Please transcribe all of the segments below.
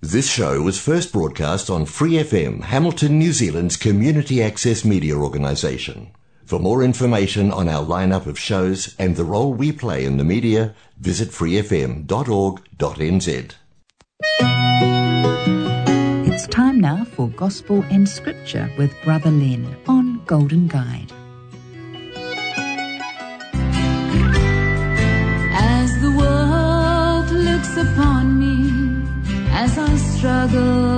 This show was first broadcast on Free FM, Hamilton, New Zealand's community access media organisation. For more information on our lineup of shows and the role we play in the media, visit freefm.org.nz. It's time now for Gospel and Scripture with Brother Len on Golden Guide. Struggle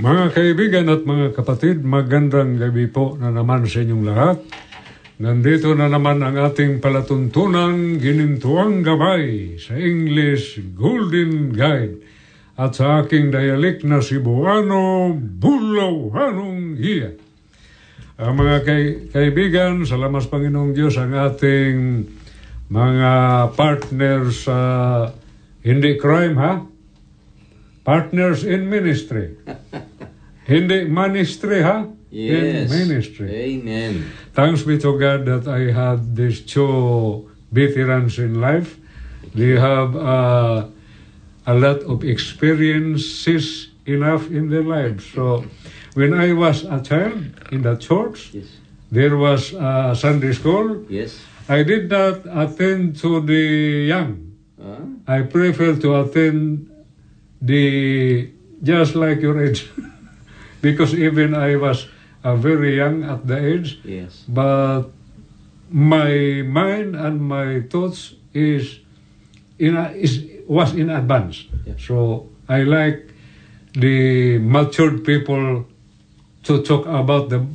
Mga kaibigan at mga kapatid, magandang gabi po na naman sa inyong lahat. Nandito na naman ang ating palatuntunang ginintuang gabay sa English Golden Guide at sa aking dialect na Cebuano, Bulawanong Hiya. Ang mga kay- kaibigan, salamat Panginoong Diyos ang ating mga partners sa hindi crime ha? Partners in ministry. Hindi ministry, ha? In Yes. ministry. Amen. Thanks be to God that I had these two veterans in life. They have uh, a lot of experiences enough in their lives. So, when I was a child in the church, Yes. there was a Sunday school. Yes. I did not attend to the young. Huh? I prefer to attend the just like your age because even I was uh, very young at the age Yes. but my mind and my thoughts is in a, is was in advance Yeah. so I like the matured people to talk about the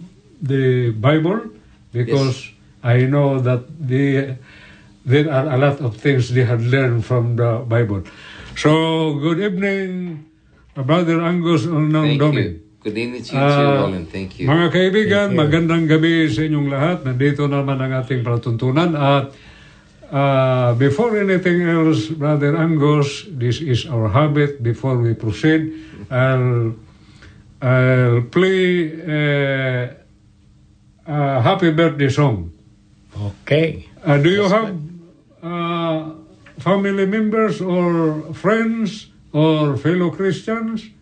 the Bible because I know that the there are a lot of things they have learned from the Bible. So good evening, Brother Angus Thank Domin. You. Good evening to you too, Roland. Thank you. Mga kaibigan, magandang gabi sa inyong lahat. Nandito naman ang ating palatuntunan at ah, before anything else, Brother Angus, this is our habit. Before we proceed, I'll, I'll play uh, a happy birthday song. Okay. Uh, do you have uh, family members or friends or fellow Christians?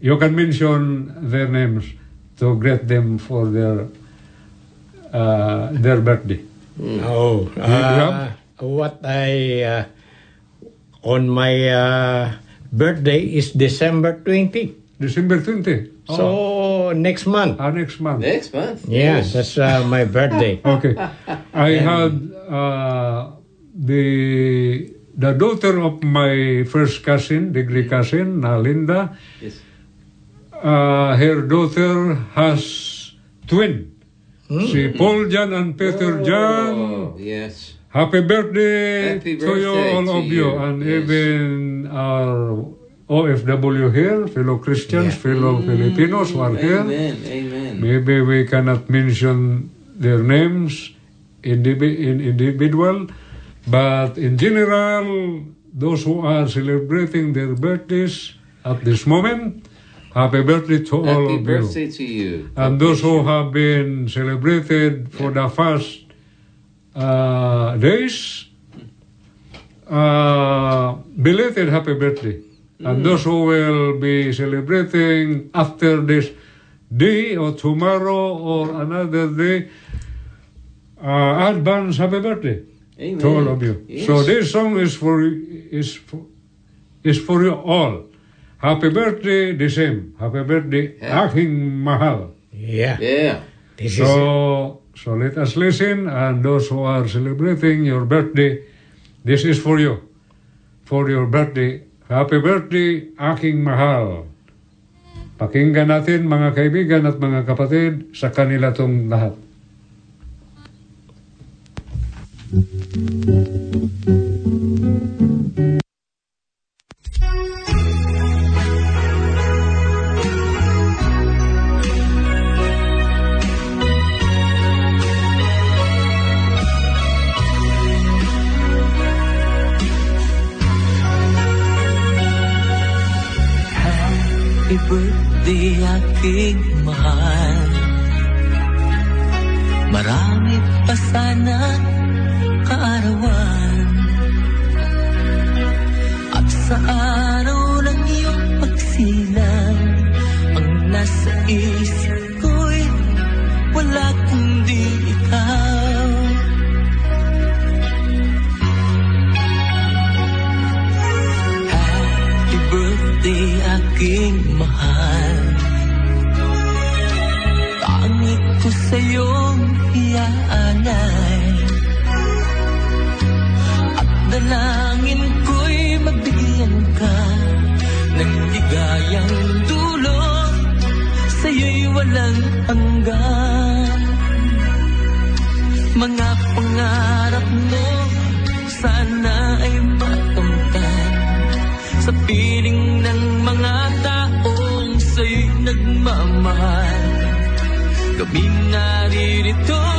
You can mention their names to greet them for their uh, their birthday. Oh, uh, what I uh, on my uh, birthday is December 20. December 20. Oh, So next month. ah, next month. Next month. Yeah, that's uh, my birthday. Okay. I had uh, the the daughter of my first cousin, degree cousin, na Linda. Yes. Uh, her daughter has twin. Si Paul Jan and Peter Jan. Oh, yes. Happy birthday Happy to you, birthday all to of you, you. and Yes. even our OFW here, fellow Christians, fellow Filipinos who are here. Amen. Amen. Maybe we cannot mention their names indivi- in individual, but in general, those who are celebrating their birthdays at this moment, happy birthday to all Happy of birthday you. to you. And those who have been celebrated for the first uh, days, uh, belated happy birthday. And those who will be celebrating after this day or tomorrow or another day, uh, advance happy birthday Amen. to all of you. Yes. So this song is for is for, is for you all. Happy birthday, the same. Happy birthday, Yeah. aking mahal. Yeah. Yeah. This is So, So let us listen, and those who are celebrating your birthday, this is for you. For your birthday. Happy birthday, aking mahal. Pakinggan natin mga kaibigan at mga kapatid sa kanila tong lahat. Happy birthday aking mahal. Marami pa sana kaarawan Ko sa'yong iaalay At dalangin ko'y mabigyan ka Ng ligayang dulot Sa'yo'y walang hanggan. Mga pangarap mo Sana ay makamtan Sa piling ng mga taong Sa'yo'y nagmamahal Kami Victoria.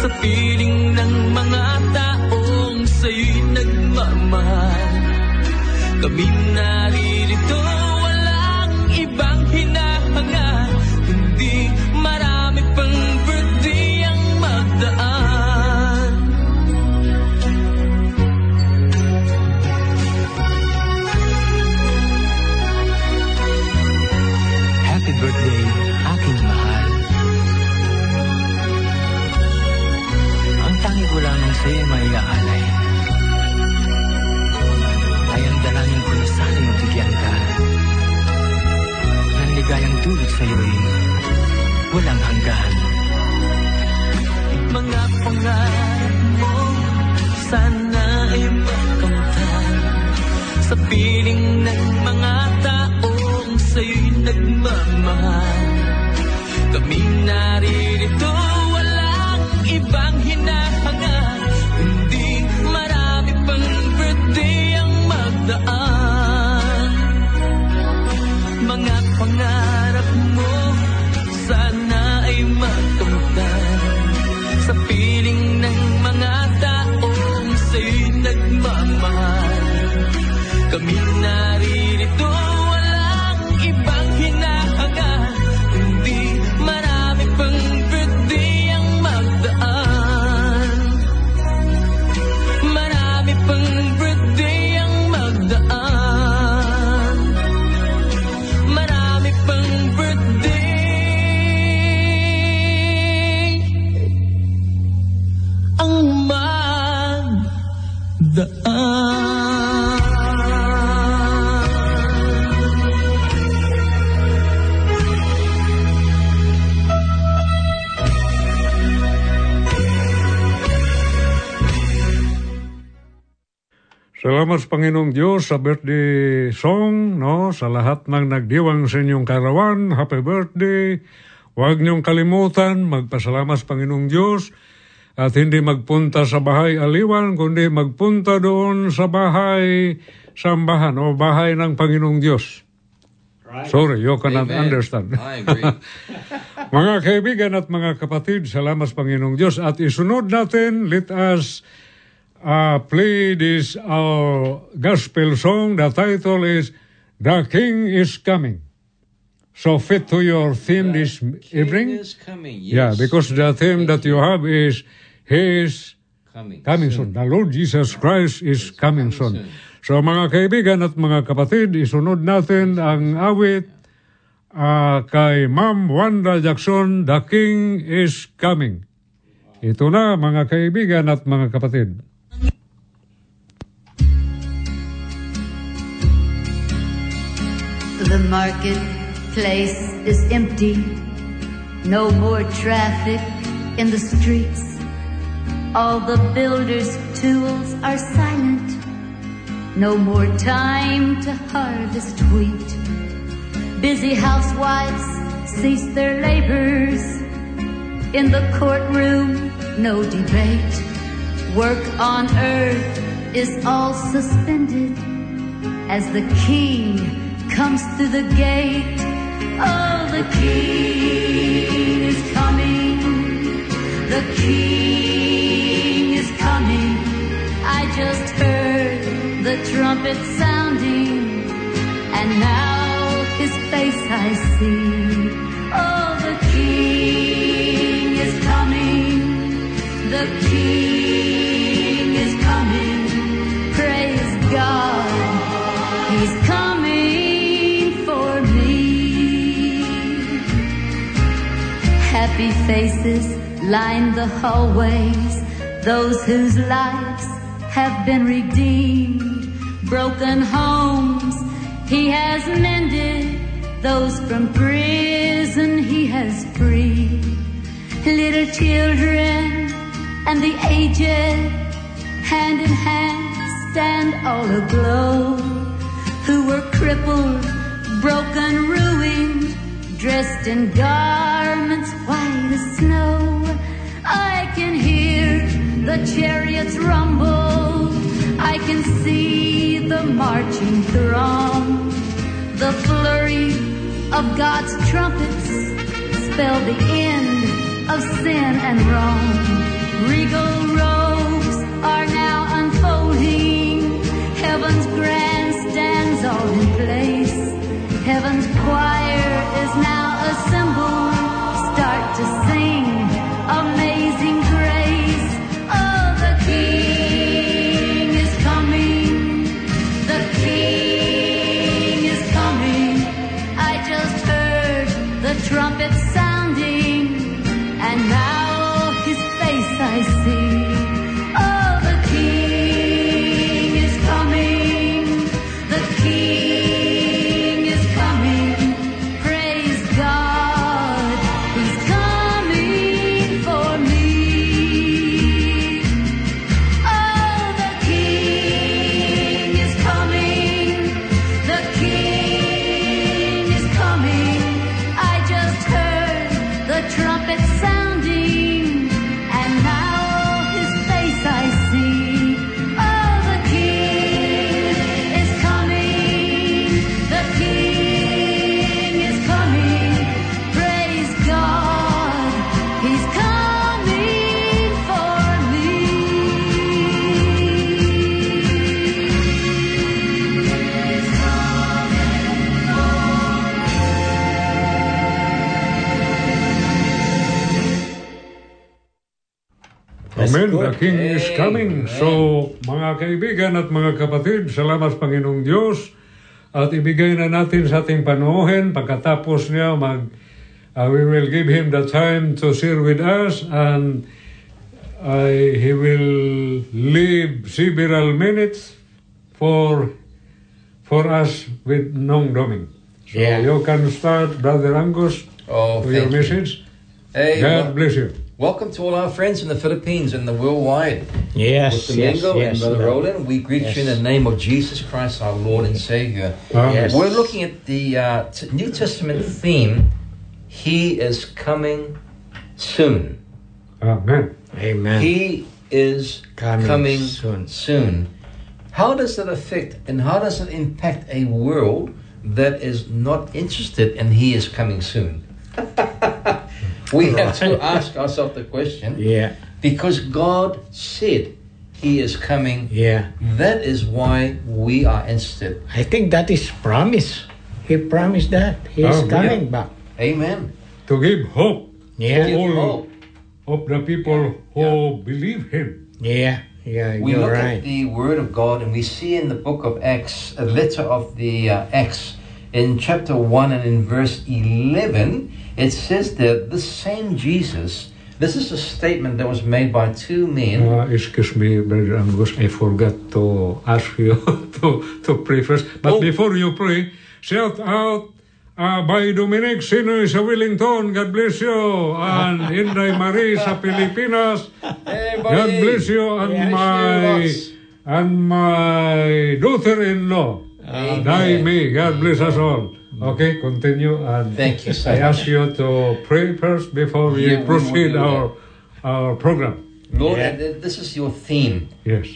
Sa piling ng mga taong Sa'yo'y nagmamahal. Kami naririto walang hanggan. Mga pangarap mo, sana ay makamtan. Sa piling ng mga taong sa'yo'y nagmamahal Kami naririto, Salamat sa Panginoong Diyos sa birthday song, no? Sa lahat ng nagdiwang sa inyong karawan, happy birthday. Huwag niyong kalimutan, magpasalamat sa Panginoong Diyos at hindi magpunta sa bahay aliwan, kundi magpunta doon sa bahay sambahan o bahay ng Panginoong Diyos. Sorry, you cannot Amen. understand. I agree. Mga kaibigan at mga kapatid, salamat Panginoong Diyos. At isunod natin, let us uh, play this our gospel song. The title is The King is Coming. So fit to your theme this King evening. is coming. Yeah, Yes. because the theme that you have is He is coming. coming soon. The Lord Jesus Christ is coming soon. So mga kaibigan at mga kapatid, isunod natin ang awit ah, kay Ma'am Wanda Jackson, The King is Coming. Ito na mga kaibigan at mga kapatid. The marketplace is empty. No more traffic in the streets. All the builders' tools are silent. No more time to harvest wheat. Busy housewives cease their labors. In the courtroom, no debate. Work on earth is all suspended as the king comes through the gate. Trumpet sounding, and now his face I see. Oh, the king is coming. The king is coming. Praise God. He's coming for me. Happy faces line the hallways, those whose lives have been redeemed. Broken homes he has mended, those from prison he has freed. Little children and the aged, hand in hand, stand all aglow who were crippled, broken, ruined, dressed in garments white as snow. I can hear the chariots rumble. I can see the marching throng. The flurry of God's trumpets spell the end of sin and wrong. Regal robes are now unfolding. Heaven's grandstands all in place. Heaven's choir is now assembled. Start to sing amazing So, mga kaibigan at mga kapatid, salamat Panginoong Diyos. At ibigay na natin sa ating panoohin. Pagkatapos niya, mag, uh, we will give him the time to share with us and uh, he will leave several minutes for for us with Nong Doming. So Yeah. you can start, Brother Angus, Oh, with your you. message. Hey, God bless you. Welcome to all our friends in the Philippines and the worldwide. Yes, With yes, Domingo yes. and Brother Lord. Roland, we greet you in the name of Jesus Christ, our Lord and Savior. Amen. Yes. We're looking at the uh, t- New Testament theme. He is coming soon. Amen. Amen. He is Coming coming, soon. soon. How does that affect and how does it impact a world that is not interested in He is coming soon? We have to ask ourselves the question Yeah, because God said He is coming. yeah. That is why we are interested. I think that is promise. He promised that he is Oh, yeah. coming back. Amen. To give hope Yeah, Give hope. of the people who believe Him. yeah, yeah. We You're look right. at the Word of God and we see in the book of Acts, a letter of the uh, Acts, in chapter 1 and in verse 11, it says that the same Jesus, this is a statement that was made by two men. Uh, excuse me, Brother Angus, I forgot to ask you to, to pray first. But Oh. before you pray, shout out uh, by Dominic Sinoy sa Wellington, God bless you. And Inday Marie sa Pilipinas, God bless you. And Yes, my and my daughter-in-law, Amen. me. God bless us all. Okay, continue. And Thank you so I ask you to pray first before we Yeah, we proceed do our our program. Lord, Yeah. this is your theme. Yes.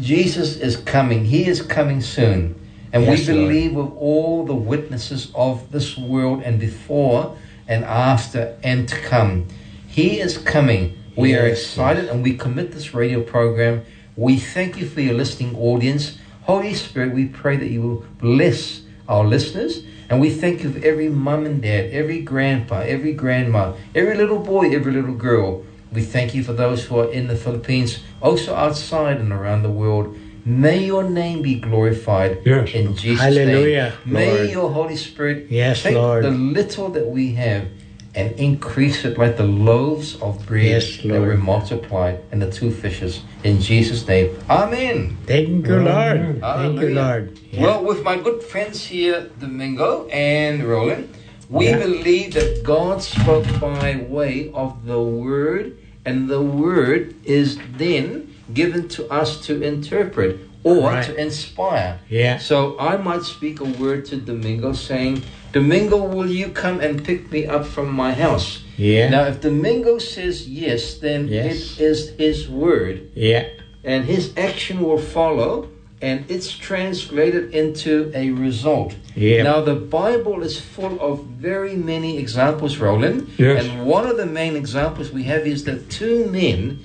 Jesus is coming. He is coming soon. And Yes, we Lord. believe with all the witnesses of this world and before and after and to come. He is coming. We are Yes, excited and we commit this radio program. We thank you for your listening audience. Holy Spirit, we pray that you will bless our listeners. And we thank you for every mum and dad, every grandpa, every grandma, every little boy, every little girl. We thank you for those who are in the Philippines, also outside and around the world. May your name be glorified Yes. in Jesus' Hallelujah, name. May Lord. your Holy Spirit Yes, take Lord. the little that we have and increase it like the loaves of bread Yes, that were multiplied and the two fishes. In Jesus' name. Amen. Thank you, Lord. Amen. Thank you, Lord. Yeah. Well, with my good friends here, Domingo and Roland, we Yeah. believe that God spoke by way of the Word, and the Word is then given to us to interpret or Right. to inspire. Yeah. So I might speak a word to Domingo saying, Domingo, will you come and pick me up from my house? Yeah. Now, if Domingo says yes, then Yes. it is his word Yeah. and his action will follow and it's translated into a result. Yeah. Now the Bible is full of very many examples, Roland. Yes. And one of the main examples we have is that two men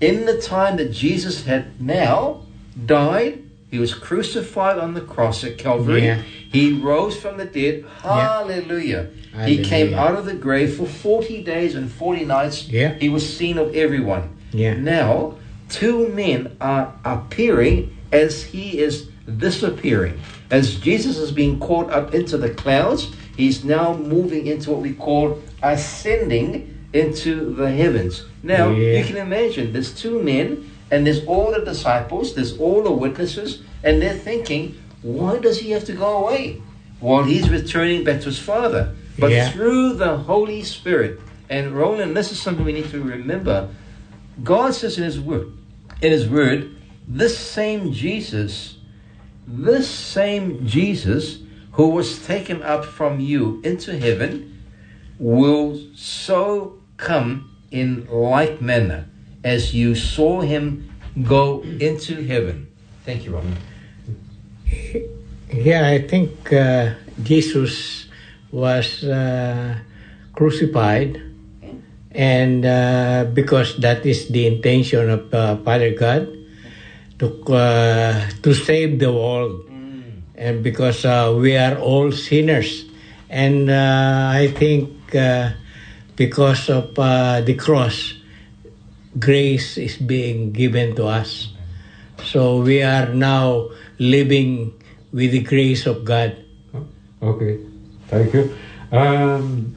in the time that Jesus had now died, he was crucified on the cross at Calvary. Yeah. He rose from the dead. Hallelujah. He came out of the grave for 40 days and 40 nights. Yeah. He was seen of everyone. Yeah. Now, two men are appearing as he is disappearing. As Jesus is being caught up into the clouds, he's now moving into what we call ascending into the heavens. Now, Yeah. you can imagine there's two men, and there's all the disciples, there's all the witnesses, and they're thinking, why does he have to go away? Well, he's returning back to his Father. But Yeah. through the Holy Spirit, and Roland, this is something we need to remember. God says in His Word, in His Word, this same Jesus, this same Jesus who was taken up from you into heaven will so come in like manner as you saw him go into heaven. Thank you, Roland. Yeah, I think uh, Jesus was uh, crucified, and uh, because that is the intention of uh, Father God to uh, to save the world, and because uh, we are all sinners, and uh, I think uh, because of uh, the cross, grace is being given to us. So we are now living with the grace of God. Okay, thank you. Um,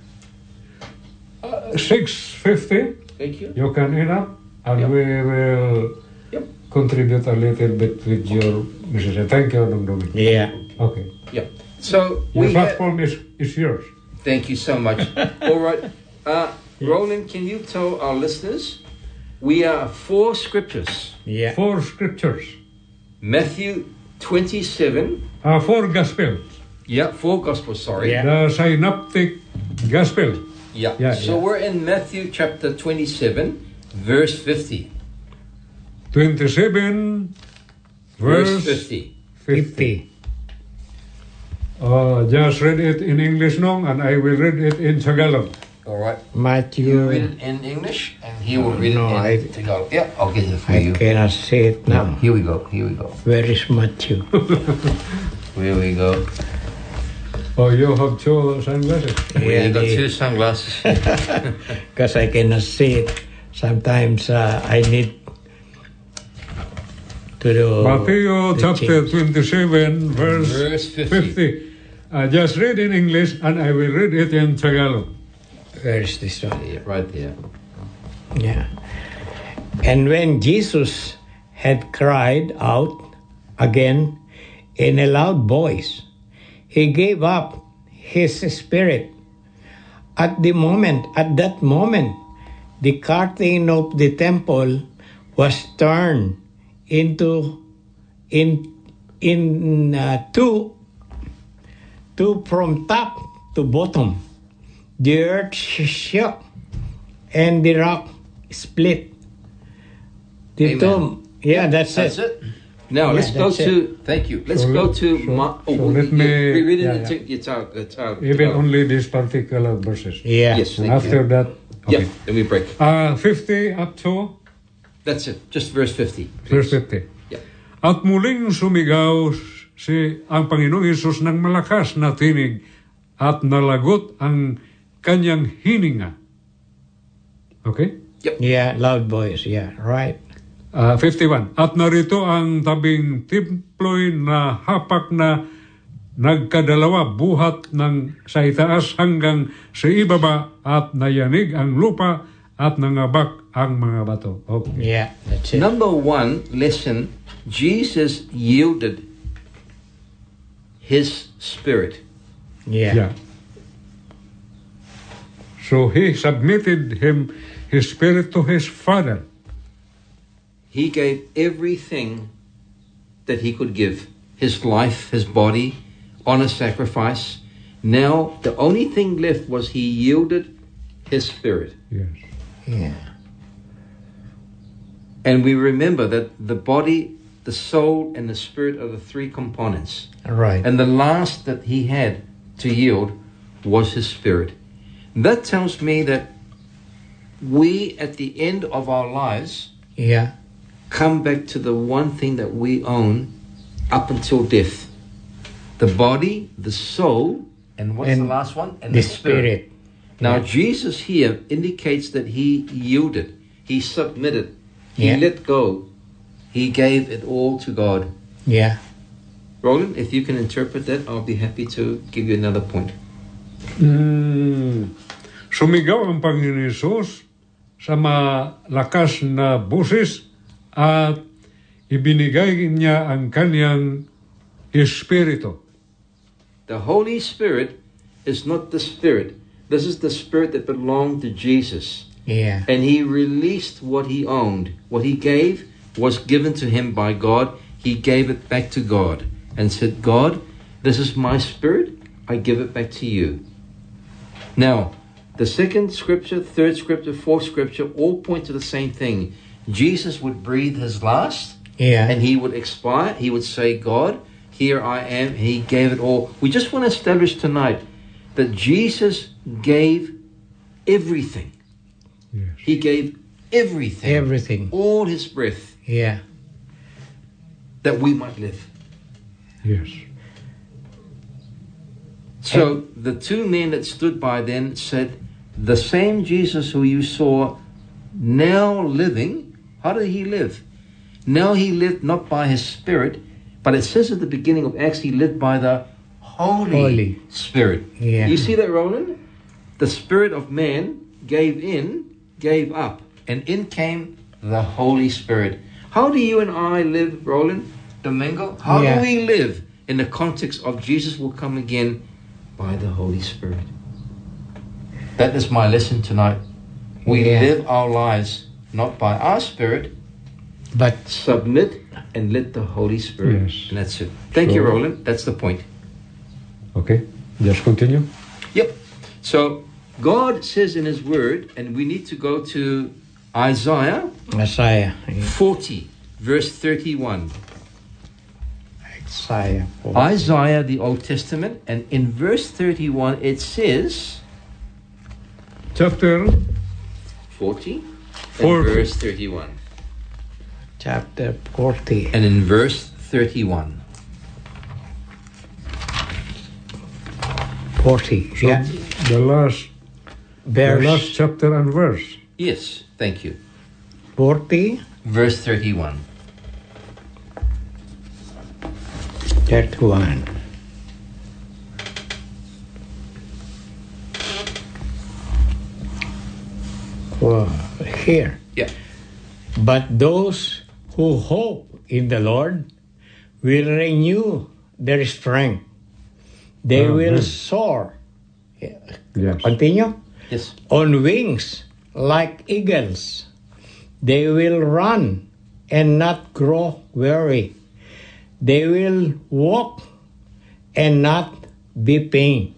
uh, 6.50, Thank you. you can end up, and Yep. we will Yep. contribute a little bit with your message. Thank you, Dong Dong. Yeah. Okay. Yeah. So Your we have, platform is, is yours. Thank you so much. All right. Uh, Roland, can you tell our listeners we are four scriptures Yeah. Four scriptures, Matthew 27, uh, four gospels. yeah, four gospels, sorry. Yeah. The synoptic gospel. Yeah. Yeah, so yeah. we're in Matthew chapter 27, verse 50. 27, Verse verse 50. 50. Uh, just read it in English now, and I will read it in Tagalog. All right. Matthew. You read it in English, and he will read No, it in I- Tagalog. Yeah, I'll get it for I you. cannot say it Now, now. here we go. Here we go. Where is Matthew? Here we go. Oh, you have two sunglasses. We Yeah, got two sunglasses. because I cannot see it. Sometimes uh, I need to do. Matthew chapter change. 27, verse, Verse 50. 50. Uh, just read in English and I will read it in Tagalog. Where is this one? Right there. Yeah. And when Jesus had cried out again in a loud voice, he gave up his spirit. At the moment, at that moment, the curtain of the temple was turned into in in uh, two two from top to bottom. The earth shook and the rock split. The Amen. tomb, yeah, that's, That's it. it. Now let's Yeah, go that's it. to. Thank you. Let's So go to. so- Ma- oh, so let you- me- read it yeah, in yeah. Your Tag- uh, Tag- Even Tagalog. only these particular verses. Yeah. Yes. And Thank after you. that, Yeah. okay. Then we break. Uh, 50 up to That's it. Just verse fifty. verse 50. Yeah. At muling sumigaw si ang Panginoong Hesus ng malakas na tinig at nalagot ang kanyang hininga. Okay? Yeah, loud voice. Yeah, right. Ah, 51. At narito ang tabing timploy na hapak na nagkadalawa buhat ng sa itaas hanggang sa ibaba at nayanig ang lupa at nangabak ang mga bato. Okay. Yeah, that's it. Number one lesson: Jesus yielded His spirit. Yeah. Yeah. So he submitted him his spirit to his father. He gave everything that he could give his life, his body, on a sacrifice. Now, the only thing left was he yielded his spirit. Yes. Yeah. And we remember that the body, the soul, and the spirit are the three components. Right. And the last that he had to yield was his spirit. That tells me that we, at the end of our lives, yeah. come back to the one thing that we own up until death the body, the soul, and what's And the last one? And The spirit. Now, Yeah. Jesus here indicates that he yielded, he submitted, he Yeah. let go, he gave it all to God. Yeah. Roland, if you can interpret that, I'll be happy to give you another point. Sumigaw ang Panginoon Yesus sa malakas na busis at ibinigay niya ang kanyang espiritu. The Holy Spirit is not the Spirit. This is the Spirit that belonged to Jesus. Yeah. And he released what he owned. What he gave was given to him by God. He gave it back to God and said, God, this is my spirit. I give it back to you. Now, the second scripture, third scripture, fourth scripture all point to the same thing. Jesus would breathe his last Yeah. and he would expire. He would say, God, here I am. He gave it all. We just want to establish tonight that Jesus gave everything. Yes. He gave everything, Everything. all his breath, Yeah. that we might live. Yes. So the two men that stood by then said, The same Jesus who you saw now living, how did he live? Now he lived not by his spirit, but it says at the beginning of Acts, he lived by the Holy, Holy. Spirit. Yeah. You see that, Roland? The spirit of man gave in, gave up, and in came the Holy Spirit. How do you and I live, Roland? Domingo? How Yeah. do we live in the context of Jesus will come again by the Holy Spirit? That is my lesson tonight. We Yeah. live our lives not by our spirit, But submit and let the Holy Spirit. Yes. And that's it. Thank you, Roland. That's the point. Okay. Just continue. Yep. So God says in His Word, and we need to go to Isaiah Messiah. 40, verse 31. Messiah. Isaiah, the Old Testament, and in verse 31 it says, chapter 40 and 40. verse 31. Chapter 40. And in verse 31. 40. So yeah. the last the last chapter and verse. Yes, thank you. 40, Verse 31. 31. Well, here. Yeah. But those who hope in the Lord will renew their strength. They will Amen. soar. Yes. Continue. Yes. On wings like eagles. They will run and not grow weary. They will walk and not be pain.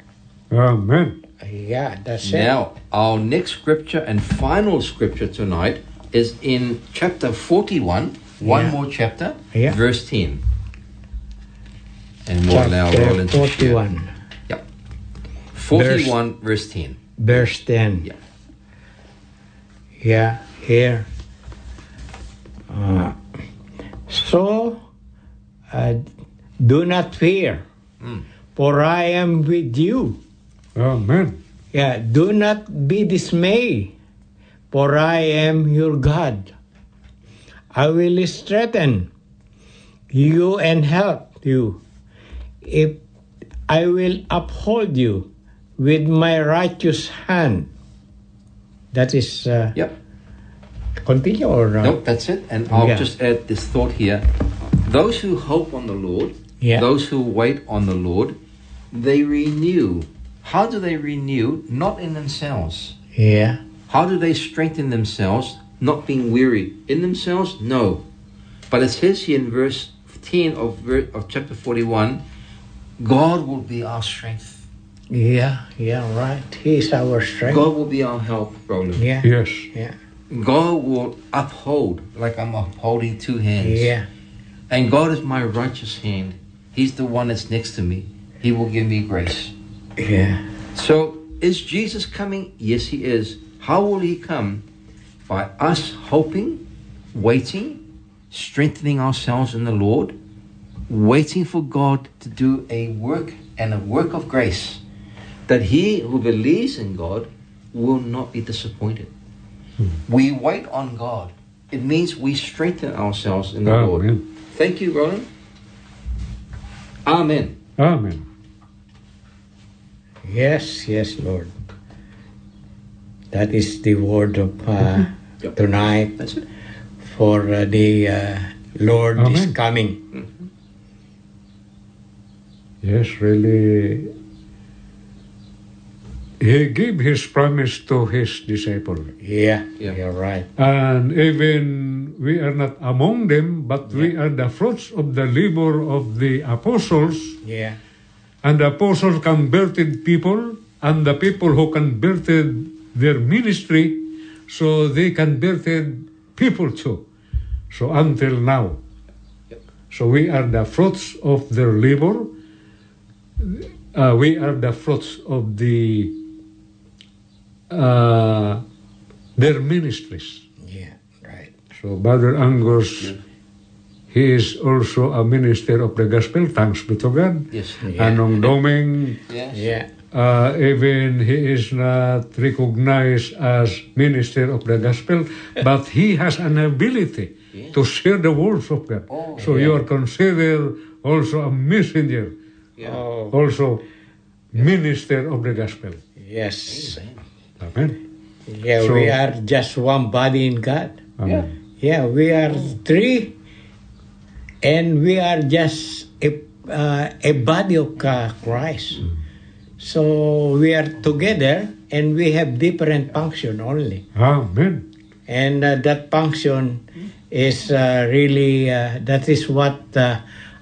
Amen. Yeah, that's it. Now, our next scripture and final scripture tonight is in chapter 41, one Yeah. more chapter, Yeah. verse 10. And we'll now Chapter roll into share. 41, Yep. 41, verse 10. verse 10. Yeah. Yeah, here. Uh, so uh, do not fear, for I am with you. Amen. Yeah, do not be dismayed, for I am your God. I will strengthen you and help you. If I will uphold you with my righteous hand. That is uh, Yep. continue or uh, Nope, that's it. And I'll Yeah. just add this thought here. Those who hope on the Lord, Yeah. those who wait on the Lord, they renew. How do they renew? Not in themselves. Yeah, How do they strengthen themselves? Not being weary in themselves? No. But it says here in verse 10 of, ver- of chapter 41 God will be our strength. yeah, yeah, right. He's our strength. God will be our help, Roland. Yeah, Yes. yeah, God will uphold like I'm upholding two hands. yeah, And God is my righteous hand. He's the one that's next to me. He will give me grace. yeah. So, is Jesus coming? Yes, He is. How will He come? By us hoping, waiting, strengthening ourselves in the Lord, waiting for God to do a work and a work of grace that he who believes in God will not be disappointed. Hmm. We wait on God. It means we strengthen ourselves in the oh, Lord. Amen. Thank you, Roland. Amen. Amen. Yes, yes, Lord. That is the word of uh, Yep. tonight That's it. for uh, the uh, Lord is Amen. coming. Yes, really. He gave his promise to his disciple. Yeah, Yeah. you're right. And even we are not among them, but we are the fruits of the labor of the apostles. Yeah, And the apostles converted people, and the people who converted their ministry, so they converted people too. So until now. So we are the fruits of their labor. Uh, we are the fruits of the uh, their ministries. Yeah, right. So Brother Angus, he is also a minister of the gospel. Thanks be to God. Yes. Yeah. Anong Doming, Yes. Yeah, uh, even he is not recognized as minister of the gospel, but he has an ability to share the words of God. Oh, so you are considered also a messenger, Yeah. Oh, also minister of the gospel. yes. Amen. Yeah, So- we are just one body in God. Amen. Yeah, we are three, and we are just a, uh, a body of Christ. So we are together, and we have different function only. Amen. and uh, that function is uh, really uh, that is what uh,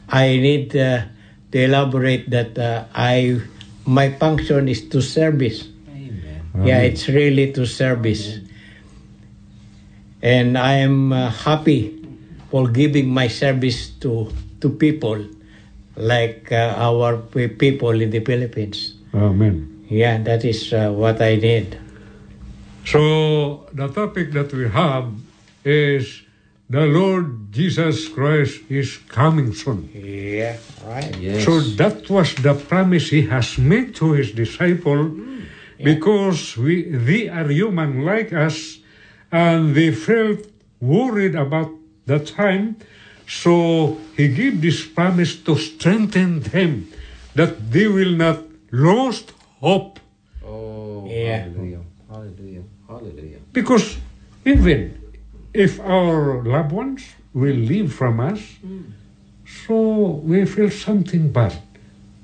I need uh, to elaborate that uh, I my function is to service. Amen. Yeah, it's really to service, and I am uh, happy for giving my service to to people like uh, our people in the Philippines. Amen. Yeah, that is uh, what I did. So the topic that we have is the Lord Jesus Christ is coming soon. Yeah, right. Yes. So that was the promise he has made to his disciple because we they are human like us and they felt worried about the time. So he gave this promise to strengthen them that they will not lose hope. oh, Yeah. hallelujah. Hallelujah. Hallelujah. Because even if our loved ones will leave from us, so we feel something bad.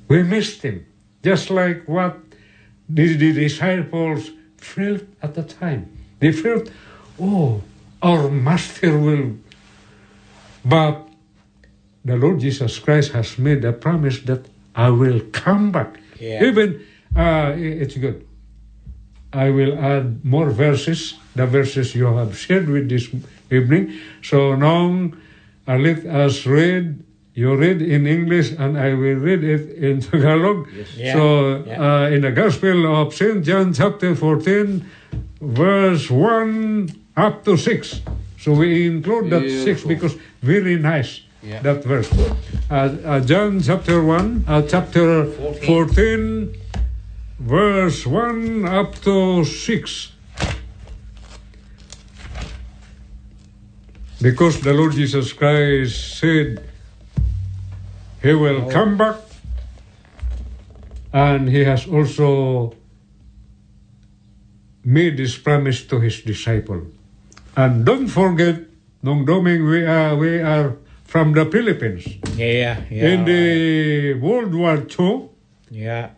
We missed him. Just like what the, the disciples felt at the time. They felt, oh, our master will. But the Lord Jesus Christ has made a promise that I will come back. Yeah. Even, uh, it's good. I will add more verses, the verses you have shared with this evening. So now uh, let us read. You read in English and I will read it in Tagalog. Yes. Yeah, So yeah. uh, in the Gospel of St. John chapter 14, verse 1 up to 6. So we include that 6 because very nice, Yeah. that verse. Uh, uh, John chapter 1, uh, chapter 14 verse 1 up to 6. Because the Lord Jesus Christ said he will come back and he has also made this promise to his disciple. And don't forget, Nong Doming, we are, we are from the Philippines. Yeah, yeah. In the World War II, yeah,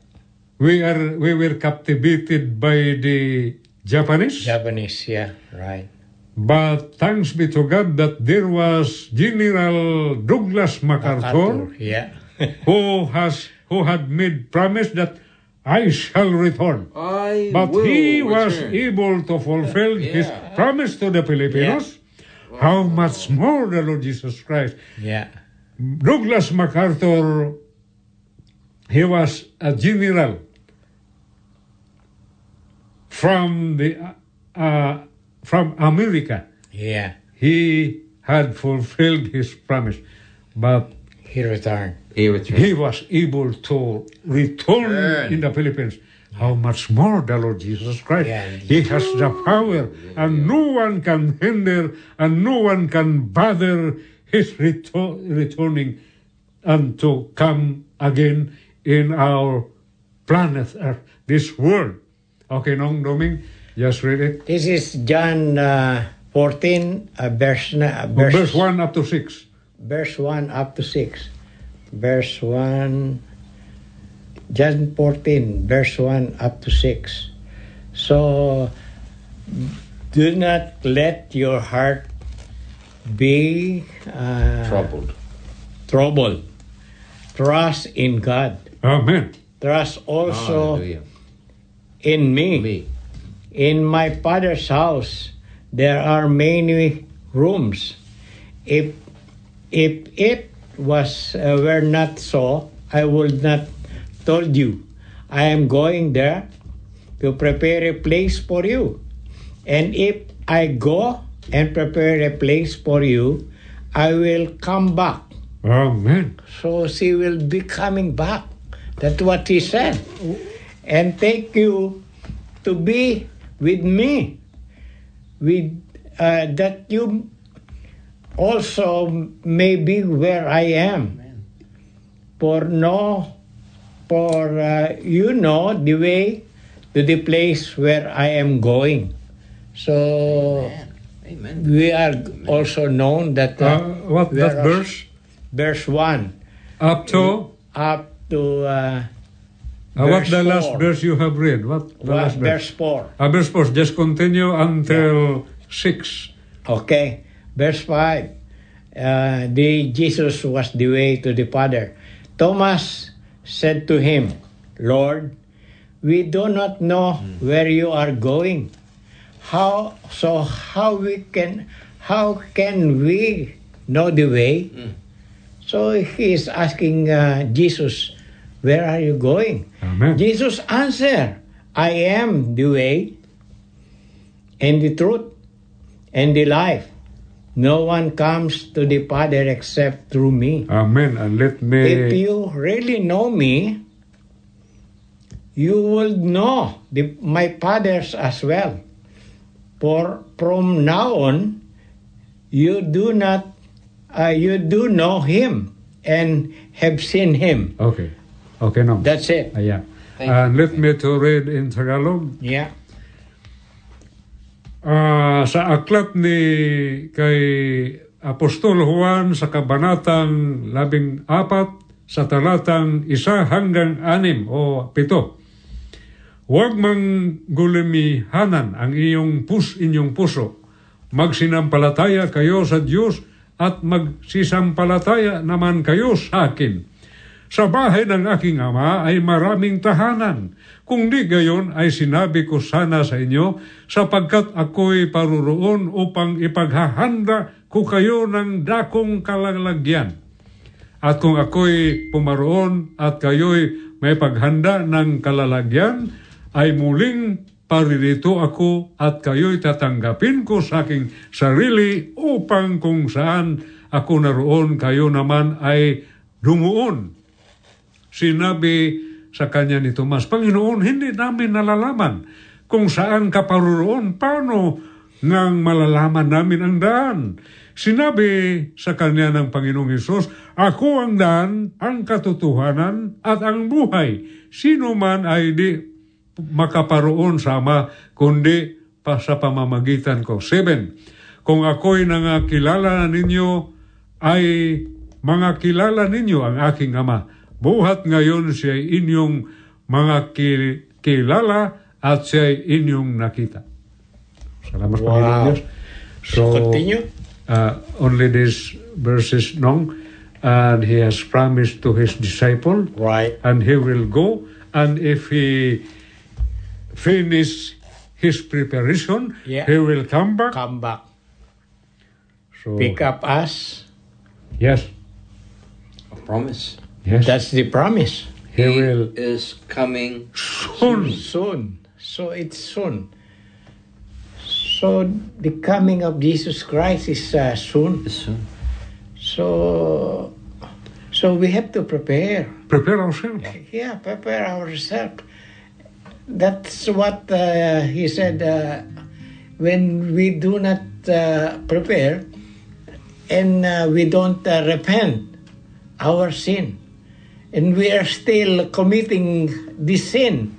we are we were captivated by the Japanese, Japanese. Yeah, right. but thanks be to God that there was General Douglas MacArthur Yeah. who has who had made promise that I shall return. I But will he was able to fulfill his promise to the Filipinos. How much more the Lord Jesus Christ yeah. Douglas MacArthur, he was a general from the uh, uh, from America. Yeah. He had fulfilled his promise, but He returned. He returned. he was able to return Return. in the Philippines. How much more the Lord Jesus Christ? Yeah. He has the power, and no one can hinder, and no one can bother his reto- returning and to come again in our planet Earth, this world. Okay, Nong Doming, just read it. This is John uh, 14, uh, verse, uh, Verse, verse, 1 up to 6. verse 1 up to 6. Verse 1, John 14, verse 1 up to 6. So, do not let your heart be uh, Troubled. troubled. Trust in God. Amen. Trust also Hallelujah. in me. Me. In my father's house there are many rooms. If if it was uh, were not so, I would not told you. I am going there to prepare a place for you. And if I go and prepare a place for you, I will come back. Amen. So she will be coming back. That's what he said. And take you to be with me. With uh, that you also may be where I am. For no, for uh, you know the way to the place where I am going. So Amen. we are also known that Uh, uh, what that verse? verse one Up to? up to uh, Uh, what the last four. verse you have read? What the Well, last verse? verse 4. Uh, verse 4. Just continue until 6. Okay. Verse 5. Uh, the Jesus was the way to the Father. Thomas said to him, Lord, we do not know where you are going. How so how we can how can we know the way? So he is asking uh, Jesus, where are you going? Amen. Jesus answered, I am the way, and the truth and the life. No one comes to the Father except through me. Amen. And let me. If you really know me, you will know the, my fathers as well. For from now on, you do not, uh, you do know him and have seen him. Okay. Okay no. That's it. Ayan. Thank And let me to read in Tagalog. Yeah. Ah, sa aklat ni kay Apostol Juan sa kabanatang labing apat sa talatang isa hanggang anim o pito. Huwag mang gulimihanan ang iyong pus inyong puso. Magsinampalataya kayo sa Diyos at magsisampalataya naman kayo sa akin. Sa bahay ng aking ama ay maraming tahanan. Kung di gayon ay sinabi ko sana sa inyo sapagkat ako'y paruroon upang ipaghahanda ko kayo ng dakong kalalagyan. At kung ako'y pumaroon at kayo'y may paghanda ng kalalagyan, ay muling paririto ako at kayo'y tatanggapin ko sa aking sarili upang kung saan ako naroon, kayo naman ay dumuon. Sinabi sa kanya ni Tomas, Panginoon, hindi namin nalalaman kung saan ka paruroon. Paano ngang malalaman namin ang daan? Sinabi sa kanya ng Panginoong Yesus, Ako ang daan, ang katotohanan at ang buhay. Sino man ay di makaparoon sa Ama, kundi pa sa pamamagitan ko. Seven, kung ako'y nangakilala ninyo, ay mga kilala ninyo ang aking Ama. Buhat ngayon siya inyong mga ki- kilala at siya inyong nakita. Salamat Wow. Panginoon Diyos. So, Continue. uh, only these verses long, and he has promised to his disciple, Right. and he will go, and if he finish his preparation, Yeah. he will come back. Come back. So, Pick up us. yes, A promise. Yes, That's the promise. he will is coming soon. Soon. So it's soon. So the coming of Jesus Christ is uh, soon. soon. So, so we have to prepare. Prepare ourselves. Yeah, prepare ourselves. That's what uh, he said. Uh, when we do not uh, prepare and uh, we don't uh, repent our sin, and we are still committing this sin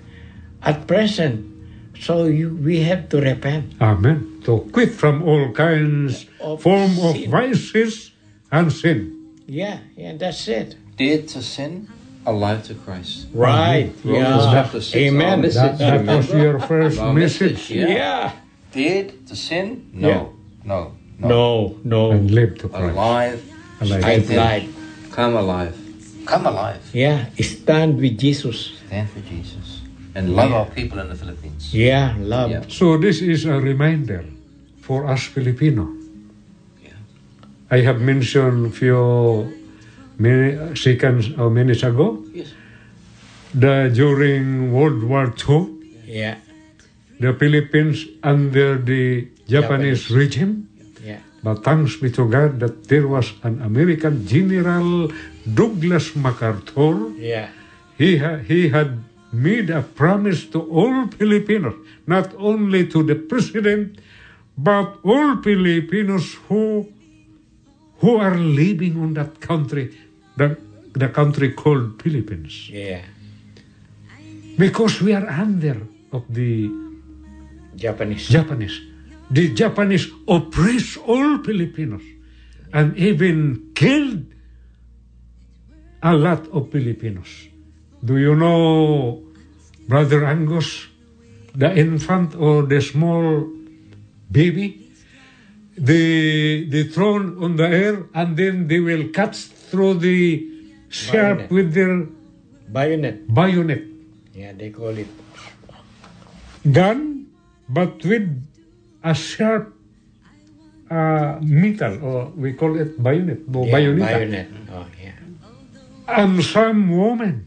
at present, so you, we have to repent. Amen. To quit from all kinds Of form of vices and sin. Yeah, yeah, that's it. Dead to sin, alive to Christ. Right. Romans Yeah. chapter 6. Amen. Message, That, that was your first Our message. yeah. Yeah. Dead to sin? No. Yeah. No. No. No, no. And live to Christ. Alive. Alive. strengthened. Alive. Come alive. Come alive. Yeah, stand with Jesus. Stand for Jesus. And love our people in the Philippines. Yeah, love. Yeah. So this is a reminder for us Filipino. Yeah. I have mentioned few many seconds or minutes ago Yes. that during World War II, Yeah, the Philippines under the Japanese, Japanese. regime, yeah. But thanks be to God that there was an American General Douglas MacArthur. Yeah. He, ha- he had made a promise to all Filipinos, not only to the president, but all Filipinos who who are living on that country, the, the country called Philippines. Yeah. Because we are under of the Japanese. Japanese. The Japanese oppress all Filipinos and even killed a lot of Filipinos. Do you know, Brother Angus, the infant or the small baby? They, they thrown on the air and then they will cut through the sharp Bayonet. with their Bayonet. bayonet. Yeah, they call it. gun, but with a sharp uh, metal, or we call it bayonet, or Yeah, bayoneta. bayonet. Oh, yeah. And some women,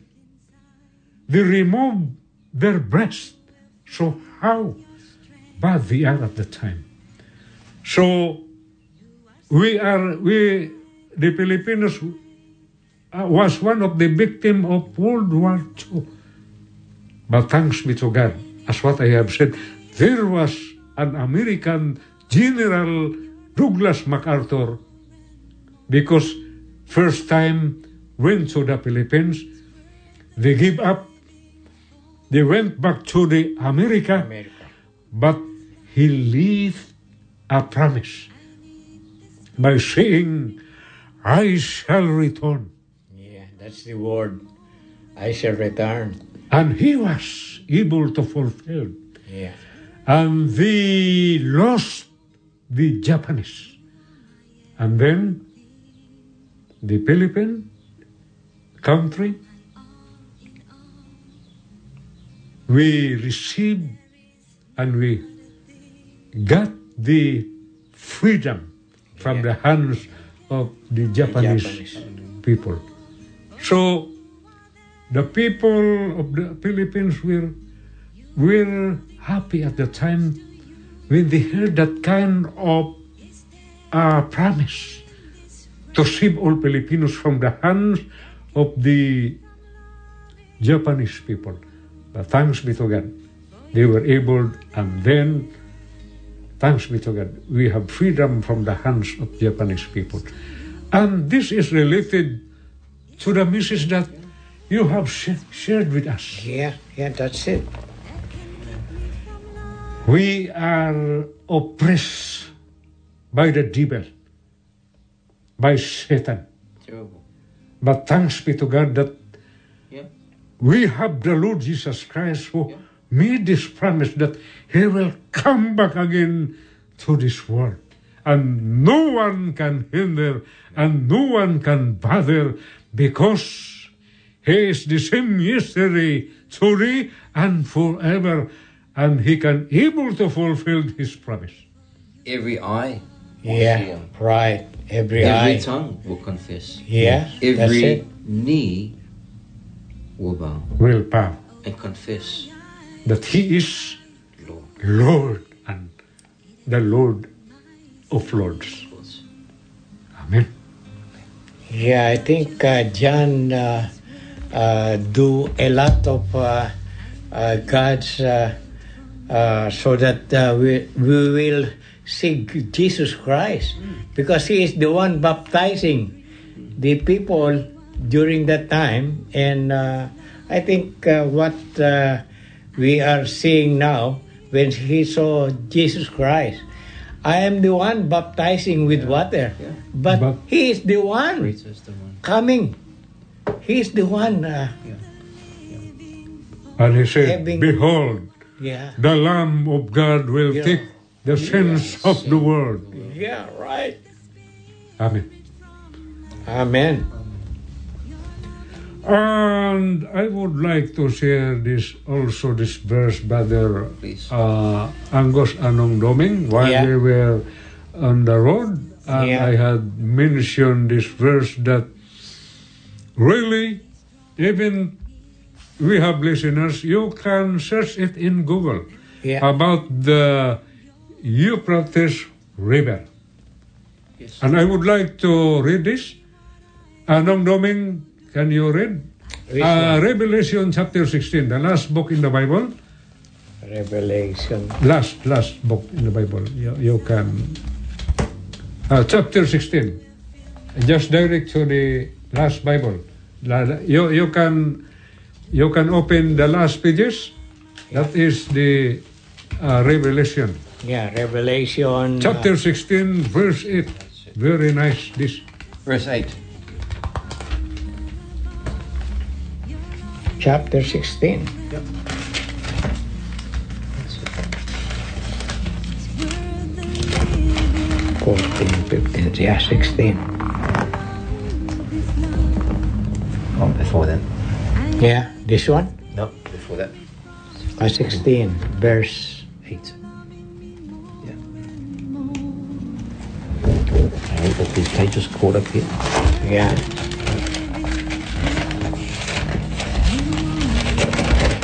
they remove their breast. So how? bad they are at the time. So we are we the Filipinos uh, was one of the victim of World War II. But thanks be to God, as what I have said, there was an American General Douglas MacArthur because first time went to the Philippines, they give up, they went back to the America, America. but he left a promise by saying, I shall return. Yeah, that's the word. I shall return. And he was able to fulfill. Yeah. And they lost the Japanese. And then the Philippine country, we received and we got the freedom from the hands of the Japanese, Japanese. people. So the people of the Philippines were were happy at the time when they heard that kind of uh, promise to save all Filipinos from the hands of the Japanese people. But thanks be to God, they were able, and then, thanks be to God, we have freedom from the hands of Japanese people. And this is related to the message that you have sh- shared with us. Yeah, yeah, that's it. We are oppressed by the devil, by Satan. Terrible. But thanks be to God that Yeah. we have the Lord Jesus Christ who Yeah. made this promise that He will come back again to this world. And no one can hinder and no one can bother because He is the same yesterday, today, and forever. And He can able to fulfill His promise. Every eye will see Yeah, him. right. Every, Every eye. tongue will confess. Yeah, that's Every it. knee will bow Will bow and confess, that He is Lord. Lord and the Lord of Lords. Amen. Yeah, I think uh, John uh, uh, do a lot of uh, uh, God's uh, so that uh, we we will see Jesus Christ because He is the one baptizing the people during that time, and uh, I think uh, what uh, we are seeing now when He saw Jesus Christ. I am the one baptizing with water, Yeah. but, But- He is the one Greater is the one. coming. He's the one. Uh, And he said, Behold, yeah. the Lamb of God will Yeah. take the sins of the world. Yeah. Right. Amen. Amen. And I would like to share this also this verse, Brother Please. uh, Angus Anong Doming, while Yeah. we were on the road. And Yeah. I had mentioned this verse that really, even we have listeners, you can search it in Google Yeah. about the Euphrates River. Yes. And I would like to read this. Anong Doming, can you read? Uh. Revelation chapter 16, the last book in the Bible. Revelation. Last, last book in the Bible. You, you can. Uh, chapter 16. Just direct to the last Bible. You, you can you can open the last pages. That is the uh, Revelation. Yeah. Revelation. uh, Chapter 16, verse 8. Very nice. This. Verse 8. chapter 16. Yep. 14, 15. Yeah, 16. Oh, before that. Yeah. This one? No, before that. Uh, 16. Verse. 8. Yeah. I got these pages caught up here. Yeah.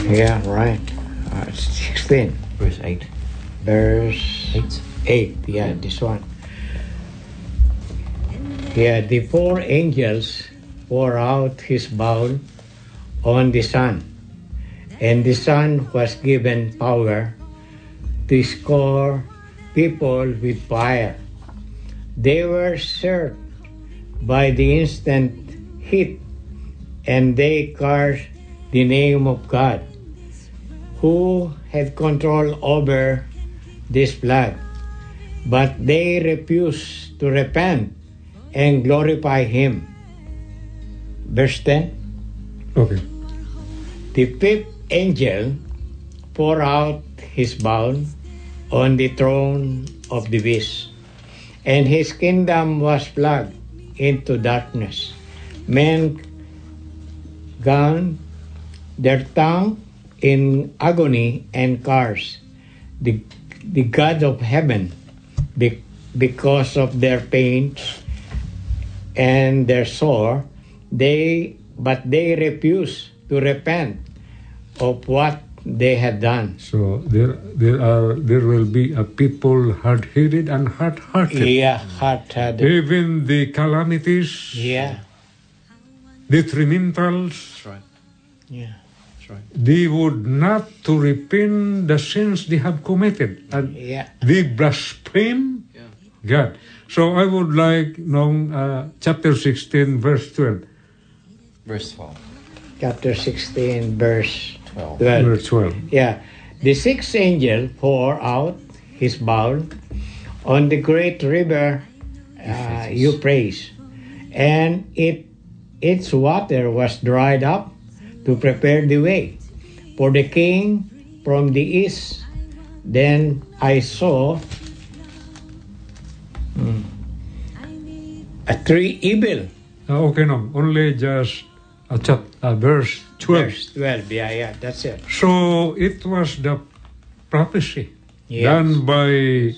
Yeah. Right. Uh, 16. Verse 8. verse Eight. 8. Yeah, this one. Yeah, the four angels pour out his bowl on the sun, and the sun was given power to score people with fire. They were served by the instant heat, and they cursed the name of God, who had control over this flood. But they refused to repent and glorify Him. Verse 10 Okay. The fifth angel poured out his bowl on the throne of the beast, and his kingdom was plugged into darkness. Men gone their tongue in agony and curse the, the God of heaven be, because of their pains and their sore they but they refuse to repent of what they had done So there, there are, there will be a people hard-headed and hard-hearted. yeah hard headed Even the calamities, yeah detrimentals, That's right. yeah That's right. they would not to repent the sins they have committed. And yeah they blaspheme Yeah. God. So I would like nung uh, chapter 16 verse 12. Verse 12. chapter 16 verse 12. 12 Verse 12. Yeah. The sixth angel poured out his bowl on the great river uh, Euphrates, and it its water was dried up to prepare the way for the king from the east. Then I saw hmm, a tree evil. Uh, okay, no, only just a chap, uh, verse 12. Verse 12. Yeah, yeah, that's it. So it was the prophecy Yes. done by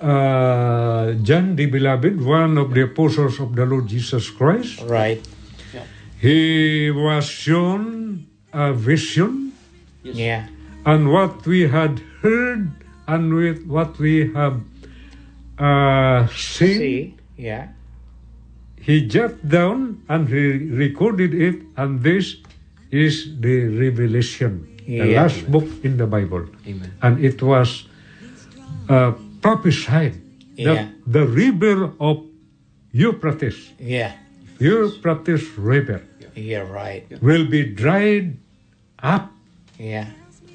uh, John the Beloved, one of the apostles of the Lord Jesus Christ. Right. He was shown a vision, Yes. Yeah. and what we had heard and with what we have uh, seen, See? Yeah. He jot down and he recorded it, and this is the Revelation, the Yeah. last book in the Bible. Amen. and it was uh, prophesied Yeah. that the river of Euphrates, Yeah. Euphrates River, You're right. will be dried up. Yeah.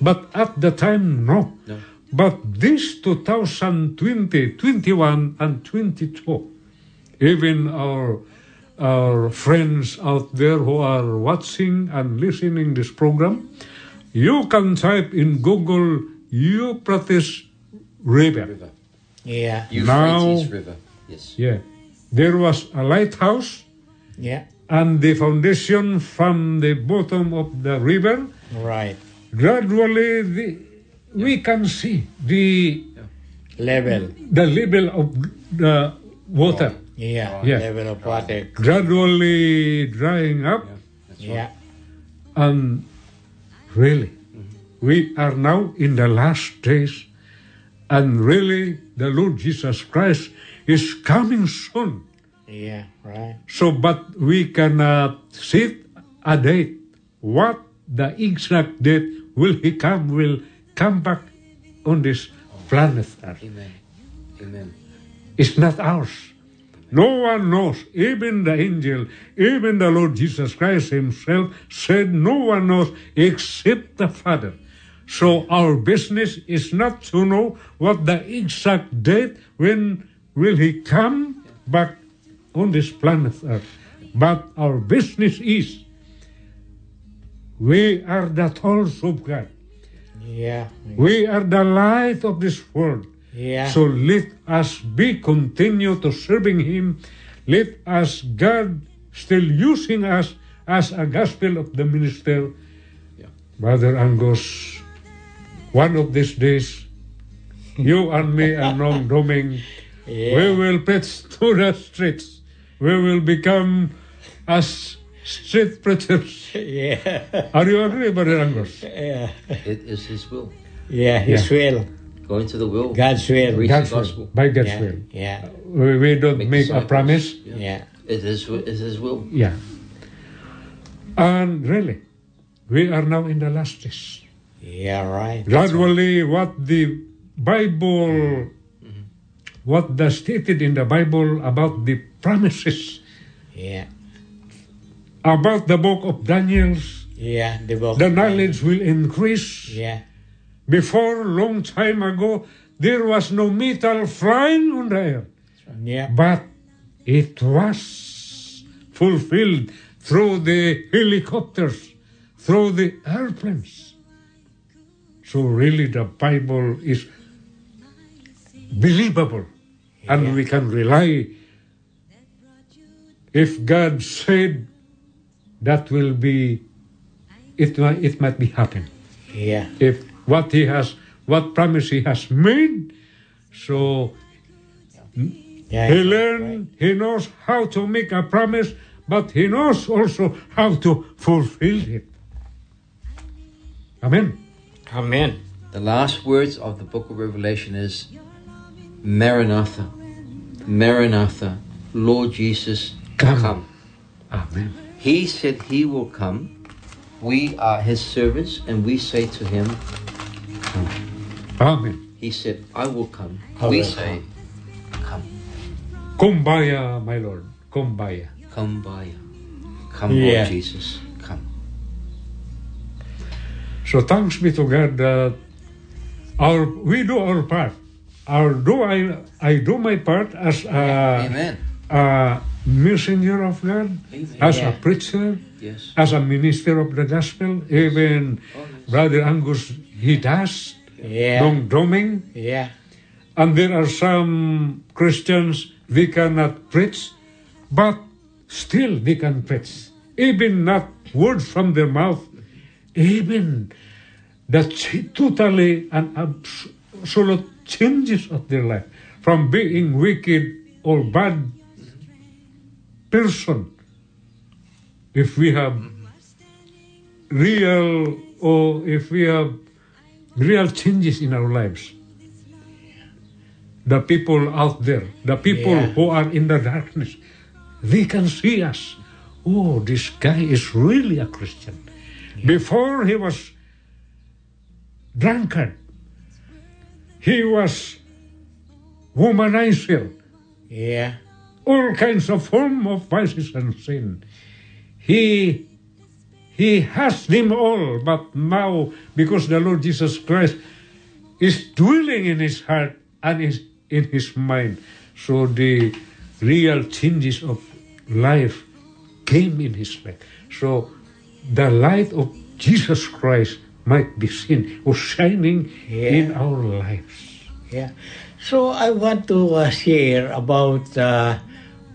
But at the time, no. No. But this 2020, 21, and 22, even our our friends out there who are watching and listening this program, you can type in Google Euphrates River. River. Yeah. Euphrates Now- River. Yes. Yeah. There was a lighthouse Yeah. and the foundation from the bottom of the river. Right. Gradually, the, we can see the Level. the level of the water Yeah. Yeah. Level of water. gradually drying up, Yeah. and really, mm-hmm. we are now in the last days, and really, the Lord Jesus Christ is coming soon. Yeah. Right. So, but we cannot set a date. What the exact date will he come? Will come back on this planet Earth? Amen. Amen. It's not ours. No one knows. Even the angel, even the Lord Jesus Christ Himself said, "No one knows except the Father." So our business is not to know what the exact date when will He come back on this planet Earth, but our business is we are the tools of God. Yeah. We are the light of this world. Yeah. So let us be continue to serving Him. Let us God still using us as a gospel of the minister. Yeah. Brother Angus, one of these days, you and me and Nong Doming, we will preach to the streets. We will become as street preachers. Yeah. Are you agree, Brother Angus? Yeah. It is His will. Yeah. His will. Go into the will. God's will. Preach God's the gospel. will, by God's yeah. will. Yeah. We, we don't Make make, a promise. Yeah. Yeah. It is. It is will. Yeah. And really, we are now in the last days. Yeah, right. Gradually, what the Bible, mm-hmm. what the stated in the Bible about the promises, Yeah. about the book of Daniel's, Yeah. The book. the knowledge will increase. Yeah. Before, long time ago, there was no metal flying on the air. Yeah. But it was fulfilled through the helicopters, through the airplanes. So really the Bible is believable and we can rely if God said that will be it might, it might be happen Yeah. if what he has what promise he has made so Yeah. he learned, he knows how to make a promise, but he knows also how to fulfill it. Amen. Amen. The last words of the book of Revelation is Maranatha, Maranatha, Lord Jesus, Come. come. Amen. He said he will come. We are his servants, and we say to him, Come. Amen. He said, I will come. I we will say, Come. Kumbaya, my Lord. Come Kumbaya. Come by. Come, Yeah. Lord Jesus. Come. So thanks be to God that our we do our part. Our do I I do my part as a, Amen. a messenger of God, Amen. as Yeah. a preacher, Yes. as a minister of the gospel. Even Brother Angus he does. Yeah. Dong doming. Yeah. And there are some Christians, they cannot preach, but still they can preach. Even not words from their mouth, even the totally and abs- absolute changes of their life from being wicked or bad person. If we have real or if we have real changes in our lives, the people out there, the people Yeah. who are in the darkness, they can see us. Oh, this guy is really a Christian. Before he was drunkard, he was womanizer, Yeah. all kinds of form of vices and sin. He he has them all, but now because the Lord Jesus Christ is dwelling in his heart and is in his mind, so the real changes of life came in his life. So the light of Jesus Christ might be seen or shining in our lives. Yeah. So I want to uh, share about uh,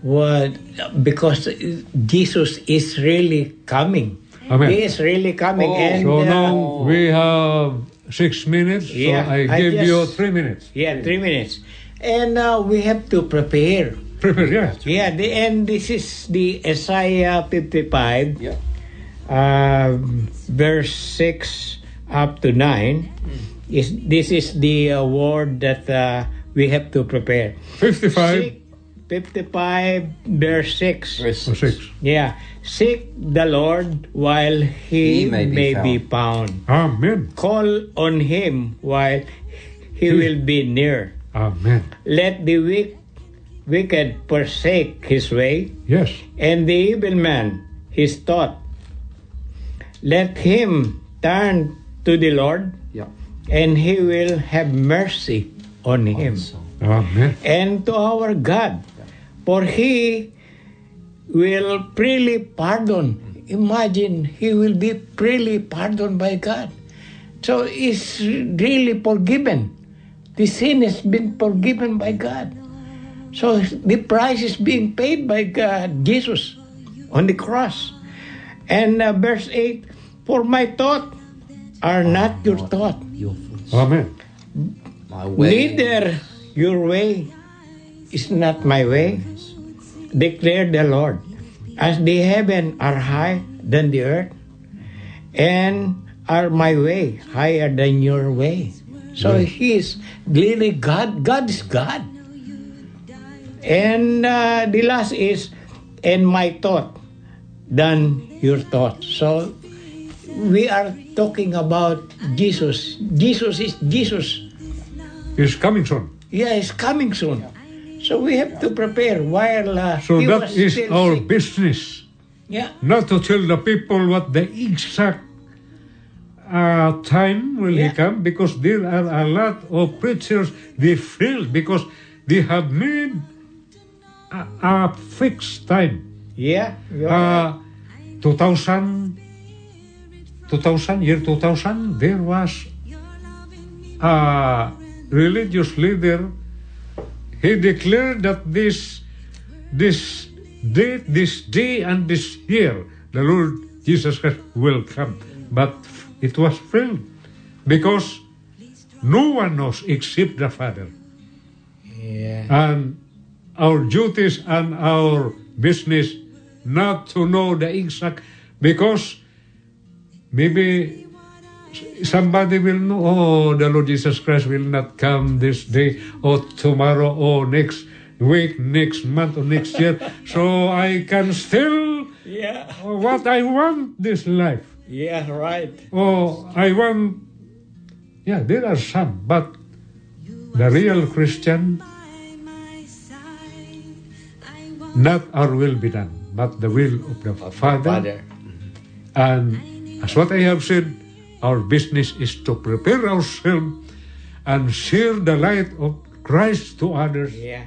what because Jesus is really coming. Amen. He is really coming, Oh, and So uh, now we have six minutes. Yeah, so I I give you just- three minutes. yeah, three minutes, and uh, we have to prepare. Prepare, yeah. Yeah, the, and this is the Isaiah fifty-five, Yeah. uh, verse six up to nine. Is this is the uh, word that uh, we have to prepare? 55 Seek, 55 verse 6. Verse or 6. Yeah. Seek the Lord while he, He may may, be be, found. Amen. Call on him while he will be near. Amen. Let the wick, wicked forsake his way, Yes. and the evil man his thought. Let him turn to the Lord, Yeah. and he will have mercy on him. So, Amen. and to our God, for He will freely pardon. Imagine He will be freely pardoned by God. So it's really forgiven. The sin has been forgiven by God. So the price is being paid by God, Jesus, on the cross. And uh, verse 8 For my thought are not your thought, your thoughts. Amen. My way. Neither your way is not my way, declared the Lord. As the heaven are high than the earth, and are my way higher than your way. So he is really God. God is God. And uh, the last is, and my thought than your thought. So we are talking about Jesus. Jesus is Jesus. Is coming soon. Yeah, it's coming soon. So we have to prepare while uh, So he that was is still our sick. business. Yeah, Not to tell the people what the exact uh, time will Yeah. he come because there are a lot of preachers they fail because they have made a, a fixed time. yeah. you are Uh, 2000, 2000, year 2000, there was a religious leader. He declared that this, this date, this day, and this year, the Lord Jesus Christ will come. But it was filled because no one knows except the Father. yeah. And our duties and our business not to know the exact because maybe somebody will know oh the lord jesus christ will not come this day or tomorrow or next week next month or next year so i can still Yeah, oh, what i want this life yeah, right. Oh, I want. Yeah, there are some, but the real Christian, not our will be done, but the will of the Father. Father. And as what I have said, our business is to prepare ourselves and share the light of Christ to others. Yeah,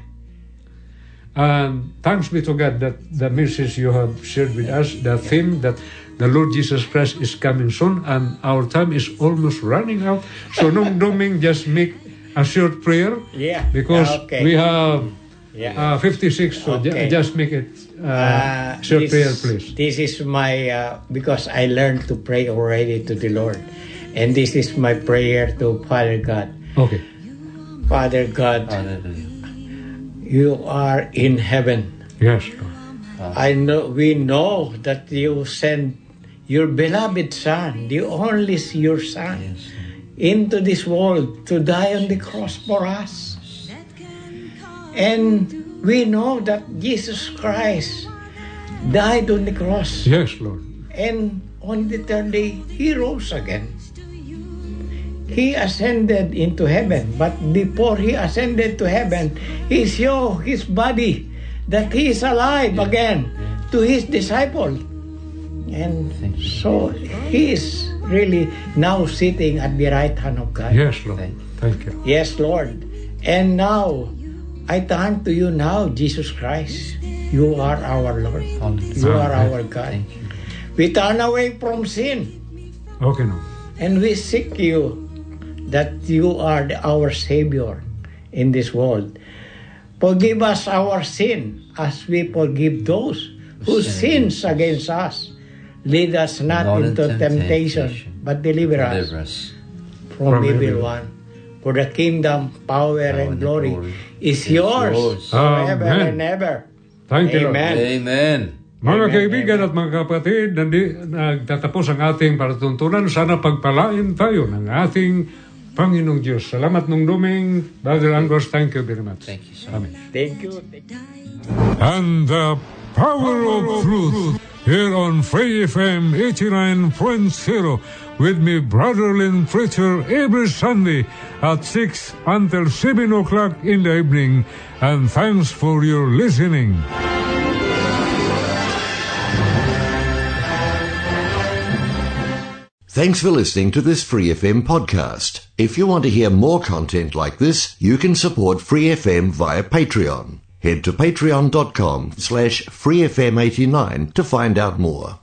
And thanks be to God that the message you have shared with us, the theme that the Lord Jesus Christ is coming soon and our time is almost running out. So Nung Doming just make a short prayer yeah. because okay. we have yeah. uh, 56, so ju- Okay. just make it uh, Uh, short this, prayer, please. This is my uh, because I learned to pray already to the Lord, and this is my prayer to Father God. Okay. Father God, Hallelujah. you are in heaven. Yes, I know we know that you sent your beloved Son, the only your Son, Yes. into this world to die on the cross for us. And we know that Jesus Christ died on the cross. Yes, Lord. And on the third day, he rose again. He ascended into heaven, but before he ascended to heaven, he showed his body that he is alive again to his disciple. And so he is really now sitting at the right hand of God. Yes, Lord. Thank Thank you. Yes, Lord. And now, I turn to you now, Jesus Christ. You are our Lord. Hallelujah. You are our God. We turn away from sin Okay, no. and we seek you that you are our Savior in this world. Forgive us our sin as we forgive those who sins against us. Lead us not Not into temptation, temptation, but deliver us Deliver us. from, From evil one. For the kingdom, power, and and glory, glory is yours, yours. forever Amen. and ever. Thank you, Lord. Amen. Amen. Mga Amen, kaibigan amen. at mga kapatid, nandi, nagtatapos ang ating palatuntunan. Sana pagpalain tayo ng ating Panginoong Diyos. Salamat nung duming. Brother Angos, thank you very much. Thank you so Amen. Thank you. And the power of truth here on Free FM 89.0 with me, Brother Lynn Preacher, every Sunday at 6 until 7 o'clock in the evening. And thanks for your listening. Thanks for listening to this Free FM podcast. If you want to hear more content like this, you can support Free FM via Patreon. Head to patreon.com slash freefm89 to find out more.